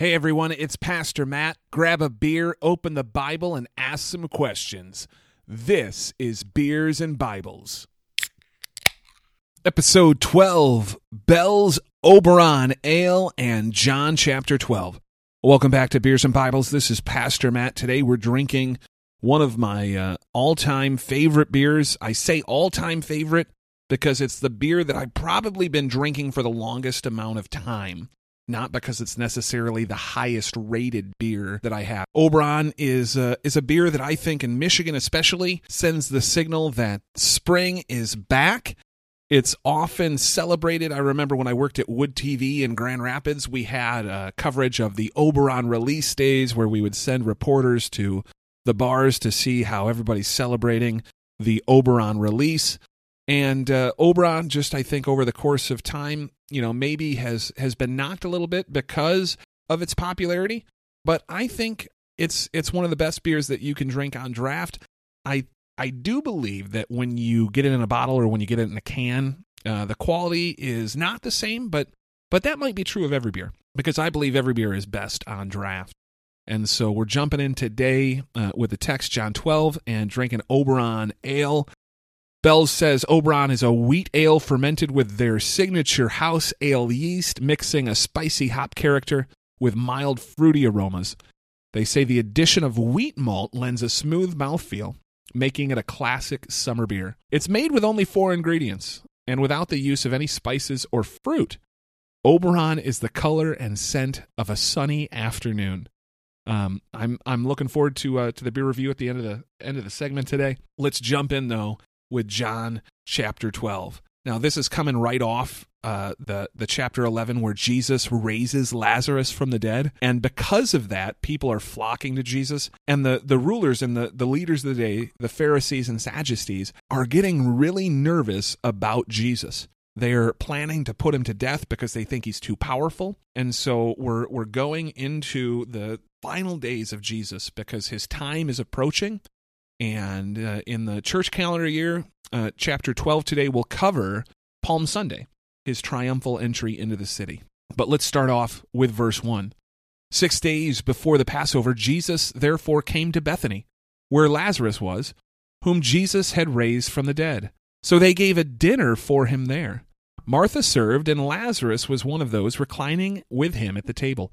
Hey everyone, it's Pastor Matt. Grab a beer, open the Bible, and ask some questions. This is Beers and Bibles. Episode 12 Bell's Oberon Ale and John chapter 12. Welcome back to Beers and Bibles. This is Pastor Matt. Today we're drinking one of my uh, all time favorite beers. I say all time favorite because it's the beer that I've probably been drinking for the longest amount of time not because it's necessarily the highest rated beer that I have. Oberon is uh, is a beer that I think in Michigan especially sends the signal that spring is back. It's often celebrated. I remember when I worked at Wood TV in Grand Rapids, we had uh, coverage of the Oberon release days where we would send reporters to the bars to see how everybody's celebrating the Oberon release. And uh, Oberon, just I think over the course of time, you know, maybe has has been knocked a little bit because of its popularity. But I think it's it's one of the best beers that you can drink on draft. I I do believe that when you get it in a bottle or when you get it in a can, uh, the quality is not the same. But but that might be true of every beer because I believe every beer is best on draft. And so we're jumping in today uh, with the text John 12 and drinking Oberon Ale. Bell's says Oberon is a wheat ale fermented with their signature house ale yeast, mixing a spicy hop character with mild fruity aromas. They say the addition of wheat malt lends a smooth mouthfeel, making it a classic summer beer. It's made with only four ingredients and without the use of any spices or fruit. Oberon is the color and scent of a sunny afternoon. Um, I'm I'm looking forward to uh, to the beer review at the end of the end of the segment today. Let's jump in though with John chapter 12. Now, this is coming right off uh, the the chapter 11 where Jesus raises Lazarus from the dead, and because of that, people are flocking to Jesus, and the the rulers and the the leaders of the day, the Pharisees and Sadducees, are getting really nervous about Jesus. They're planning to put him to death because they think he's too powerful, and so we're we're going into the final days of Jesus because his time is approaching and uh, in the church calendar year, uh, chapter 12 today will cover Palm Sunday, his triumphal entry into the city. But let's start off with verse 1. Six days before the Passover, Jesus therefore came to Bethany, where Lazarus was, whom Jesus had raised from the dead. So they gave a dinner for him there. Martha served, and Lazarus was one of those reclining with him at the table.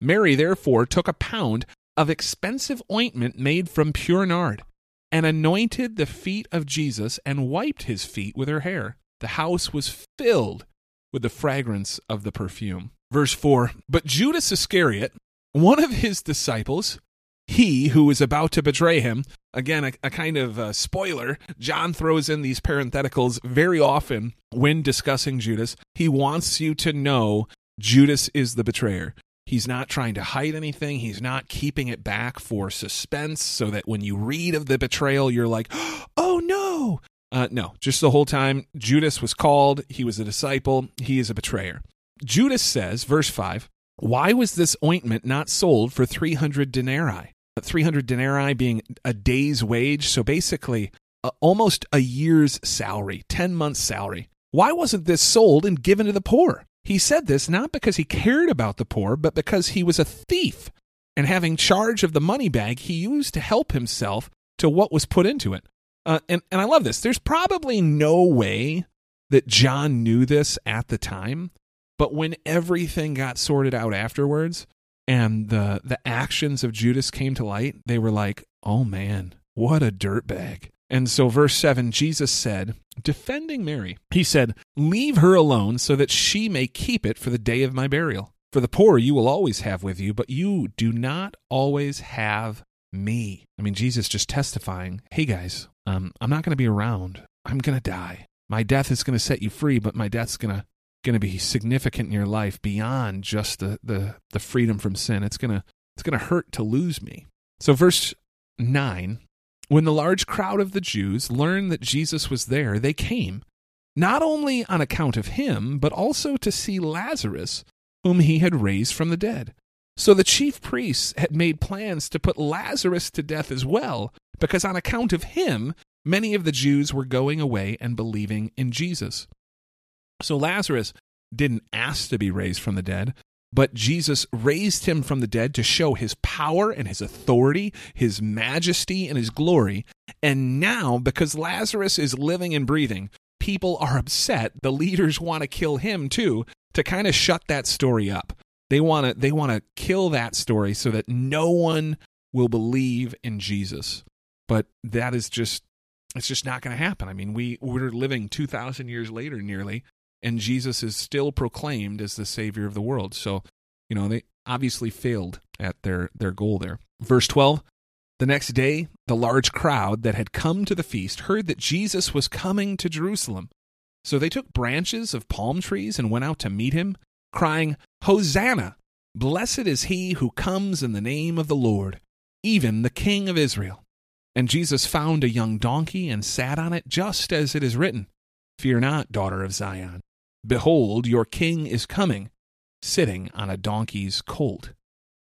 Mary therefore took a pound of expensive ointment made from pure nard and anointed the feet of Jesus and wiped his feet with her hair. The house was filled with the fragrance of the perfume. Verse 4 But Judas Iscariot, one of his disciples, he who was about to betray him, again, a, a kind of a spoiler, John throws in these parentheticals very often when discussing Judas. He wants you to know Judas is the betrayer. He's not trying to hide anything. He's not keeping it back for suspense so that when you read of the betrayal, you're like, oh no. Uh, no, just the whole time, Judas was called. He was a disciple. He is a betrayer. Judas says, verse 5, why was this ointment not sold for 300 denarii? 300 denarii being a day's wage. So basically, uh, almost a year's salary, 10 months' salary. Why wasn't this sold and given to the poor? He said this not because he cared about the poor, but because he was a thief, and having charge of the money bag, he used to help himself to what was put into it. Uh, and, and I love this. There's probably no way that John knew this at the time, but when everything got sorted out afterwards and the, the actions of Judas came to light, they were like, oh man, what a dirtbag. And so, verse 7, Jesus said, defending Mary, he said, Leave her alone so that she may keep it for the day of my burial. For the poor you will always have with you, but you do not always have me. I mean, Jesus just testifying, Hey guys, um, I'm not going to be around. I'm going to die. My death is going to set you free, but my death's going to going to be significant in your life beyond just the, the, the freedom from sin. It's going to it's going to hurt to lose me. So verse 9 when the large crowd of the Jews learned that Jesus was there, they came, not only on account of him, but also to see Lazarus, whom he had raised from the dead. So the chief priests had made plans to put Lazarus to death as well, because on account of him, many of the Jews were going away and believing in Jesus. So Lazarus didn't ask to be raised from the dead, But Jesus raised him from the dead to show his power and his authority, his majesty and his glory. And now, because Lazarus is living and breathing, people are upset. The leaders want to kill him too to kind of shut that story up. They want to they want to kill that story so that no one will believe in Jesus. But that is just it's just not going to happen. I mean, we we're living 2000 years later nearly and Jesus is still proclaimed as the savior of the world. So, you know, they obviously failed at their their goal there. Verse 12, the next day, the large crowd that had come to the feast heard that Jesus was coming to Jerusalem. So they took branches of palm trees and went out to meet him, crying, Hosanna! Blessed is he who comes in the name of the Lord, even the King of Israel. And Jesus found a young donkey and sat on it, just as it is written Fear not, daughter of Zion. Behold, your king is coming, sitting on a donkey's colt.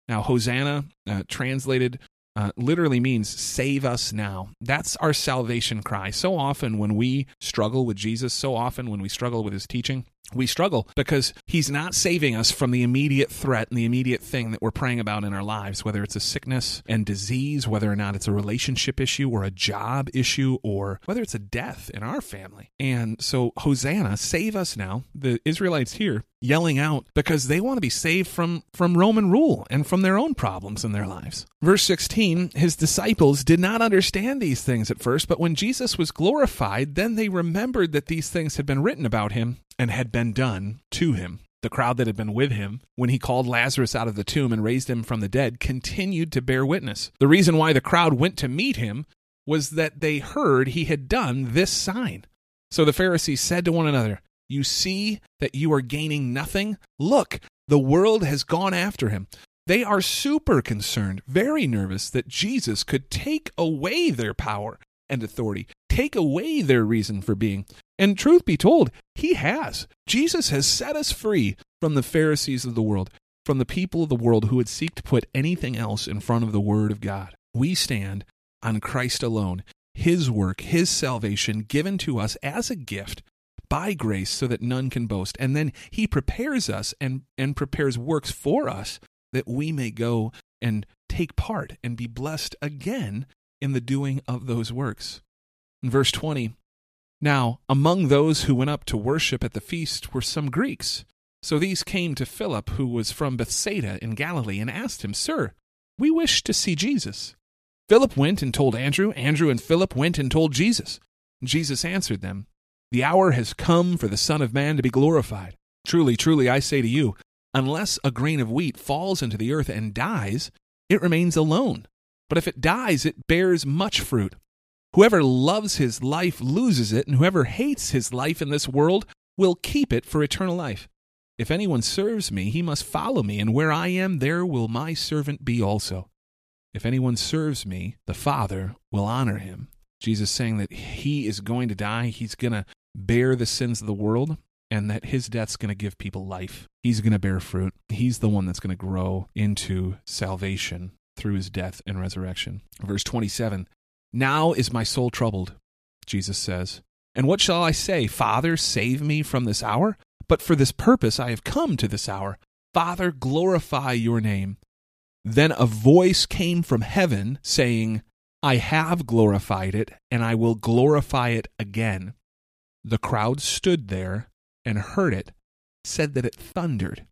Now, Hosanna, uh, translated, uh, literally means save us now. That's our salvation cry. So often when we struggle with Jesus, so often when we struggle with his teaching, we struggle because he's not saving us from the immediate threat and the immediate thing that we're praying about in our lives, whether it's a sickness and disease, whether or not it's a relationship issue or a job issue, or whether it's a death in our family. And so, Hosanna, save us now. The Israelites here yelling out because they want to be saved from, from Roman rule and from their own problems in their lives. Verse 16 His disciples did not understand these things at first, but when Jesus was glorified, then they remembered that these things had been written about him and had been done to him. The crowd that had been with him when he called Lazarus out of the tomb and raised him from the dead continued to bear witness. The reason why the crowd went to meet him was that they heard he had done this sign. So the Pharisees said to one another, You see that you are gaining nothing? Look, the world has gone after him. They are super concerned, very nervous that Jesus could take away their power and authority, take away their reason for being. And truth be told, he has. Jesus has set us free from the Pharisees of the world, from the people of the world who would seek to put anything else in front of the Word of God. We stand on Christ alone, His work, His salvation given to us as a gift by grace so that none can boast. And then He prepares us and, and prepares works for us that we may go and take part and be blessed again in the doing of those works. In verse 20, now, among those who went up to worship at the feast were some Greeks. So these came to Philip, who was from Bethsaida in Galilee, and asked him, Sir, we wish to see Jesus. Philip went and told Andrew. Andrew and Philip went and told Jesus. Jesus answered them, The hour has come for the Son of Man to be glorified. Truly, truly, I say to you, unless a grain of wheat falls into the earth and dies, it remains alone. But if it dies, it bears much fruit. Whoever loves his life loses it, and whoever hates his life in this world will keep it for eternal life. If anyone serves me, he must follow me, and where I am, there will my servant be also. If anyone serves me, the Father will honor him. Jesus saying that he is going to die, he's going to bear the sins of the world, and that his death's going to give people life. He's going to bear fruit. He's the one that's going to grow into salvation through his death and resurrection. Verse 27 now is my soul troubled, Jesus says. And what shall I say? Father, save me from this hour? But for this purpose I have come to this hour. Father, glorify your name. Then a voice came from heaven saying, I have glorified it, and I will glorify it again. The crowd stood there and heard it, said that it thundered.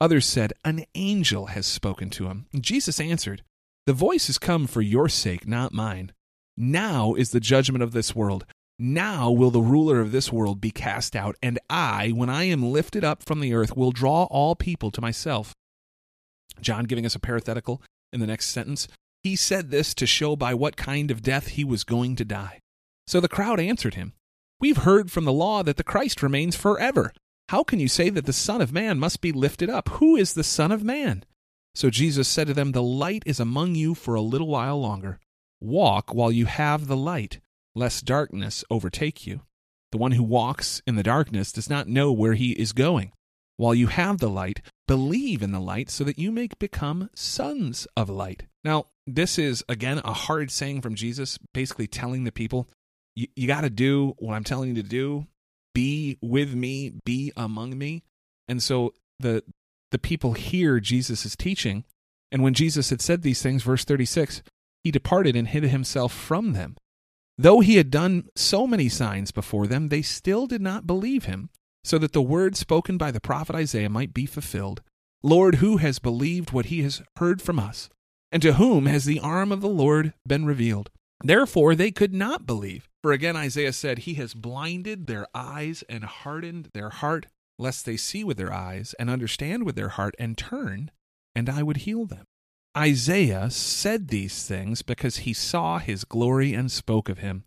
Others said, An angel has spoken to him. Jesus answered, The voice has come for your sake, not mine. Now is the judgment of this world. Now will the ruler of this world be cast out, and I, when I am lifted up from the earth, will draw all people to myself. John giving us a parenthetical in the next sentence. He said this to show by what kind of death he was going to die. So the crowd answered him, We've heard from the law that the Christ remains forever. How can you say that the Son of Man must be lifted up? Who is the Son of Man? So Jesus said to them, The light is among you for a little while longer. Walk while you have the light, lest darkness overtake you. The one who walks in the darkness does not know where he is going. While you have the light, believe in the light so that you may become sons of light. Now, this is, again, a hard saying from Jesus, basically telling the people, you, you got to do what I'm telling you to do. Be with me, be among me. And so the the people hear Jesus' teaching. And when Jesus had said these things, verse 36, he departed and hid himself from them. Though he had done so many signs before them, they still did not believe him, so that the word spoken by the prophet Isaiah might be fulfilled Lord, who has believed what he has heard from us? And to whom has the arm of the Lord been revealed? Therefore they could not believe. For again Isaiah said, He has blinded their eyes and hardened their heart, lest they see with their eyes and understand with their heart and turn, and I would heal them. Isaiah said these things because he saw his glory and spoke of him.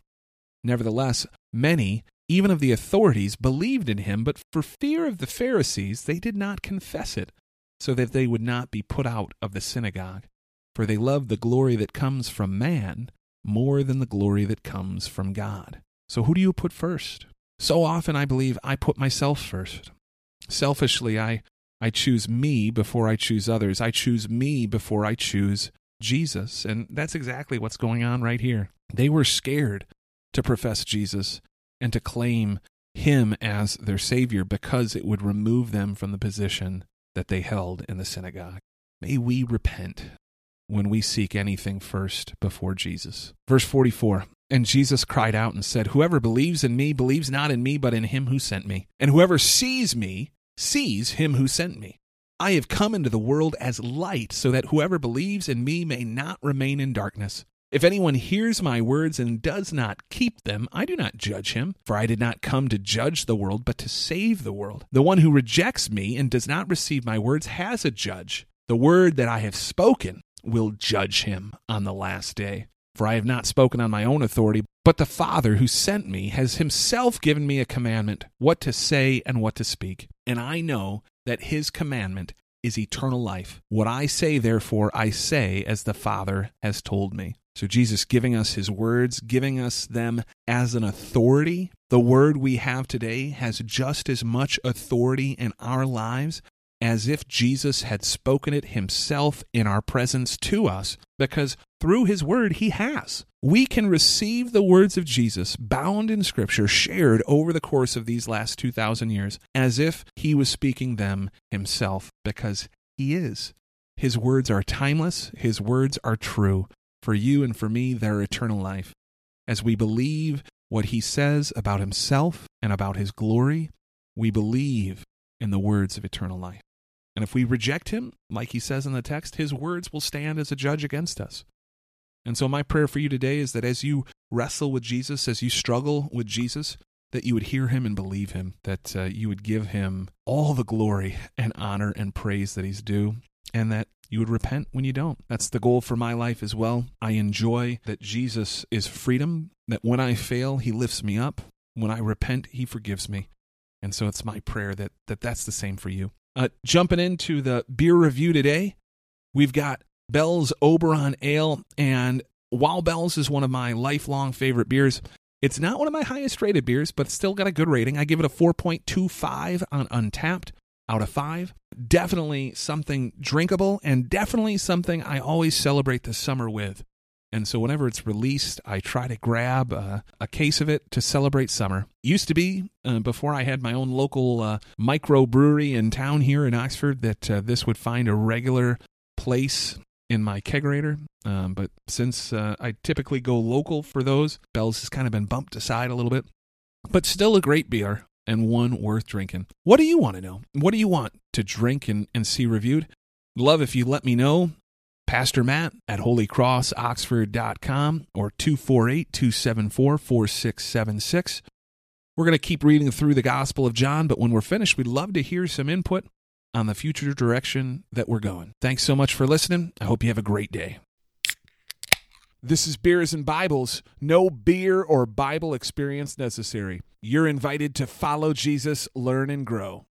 Nevertheless, many, even of the authorities, believed in him, but for fear of the Pharisees, they did not confess it, so that they would not be put out of the synagogue. For they loved the glory that comes from man more than the glory that comes from God. So, who do you put first? So often, I believe I put myself first. Selfishly, I, I choose me before I choose others. I choose me before I choose Jesus. And that's exactly what's going on right here. They were scared to profess Jesus and to claim him as their Savior because it would remove them from the position that they held in the synagogue. May we repent when we seek anything first before Jesus. Verse 44 And Jesus cried out and said, Whoever believes in me believes not in me, but in him who sent me. And whoever sees me sees him who sent me. I have come into the world as light, so that whoever believes in me may not remain in darkness. If anyone hears my words and does not keep them, I do not judge him, for I did not come to judge the world, but to save the world. The one who rejects me and does not receive my words has a judge. The word that I have spoken will judge him on the last day. For I have not spoken on my own authority, but the Father who sent me has himself given me a commandment what to say and what to speak. And I know that his commandment is eternal life. What I say, therefore, I say as the Father has told me. So, Jesus giving us his words, giving us them as an authority. The word we have today has just as much authority in our lives as if Jesus had spoken it himself in our presence to us, because through his word he has. We can receive the words of Jesus bound in Scripture, shared over the course of these last 2,000 years, as if he was speaking them himself, because he is. His words are timeless, his words are true. For you and for me, they're eternal life. As we believe what he says about himself and about his glory, we believe in the words of eternal life. And if we reject him, like he says in the text, his words will stand as a judge against us. And so, my prayer for you today is that as you wrestle with Jesus, as you struggle with Jesus, that you would hear him and believe him, that uh, you would give him all the glory and honor and praise that he's due, and that you would repent when you don't. That's the goal for my life as well. I enjoy that Jesus is freedom, that when I fail, he lifts me up. When I repent, he forgives me. And so it's my prayer that, that that's the same for you. Uh, jumping into the beer review today, we've got Bell's Oberon Ale. And while Bell's is one of my lifelong favorite beers, it's not one of my highest rated beers, but still got a good rating. I give it a 4.25 on Untappd out of 5. Definitely something drinkable and definitely something I always celebrate the summer with. And so whenever it's released, I try to grab a, a case of it to celebrate summer. Used to be, uh, before I had my own local uh, micro brewery in town here in Oxford, that uh, this would find a regular place in my kegerator. Um, but since uh, I typically go local for those, Bell's has kind of been bumped aside a little bit. But still a great beer and one worth drinking. What do you want to know? What do you want to drink and, and see reviewed? Love if you let me know. Pastor Matt at holycrossoxford.com or 248 274 4676. We're going to keep reading through the Gospel of John, but when we're finished, we'd love to hear some input on the future direction that we're going. Thanks so much for listening. I hope you have a great day. This is Beers and Bibles. No beer or Bible experience necessary. You're invited to follow Jesus, learn, and grow.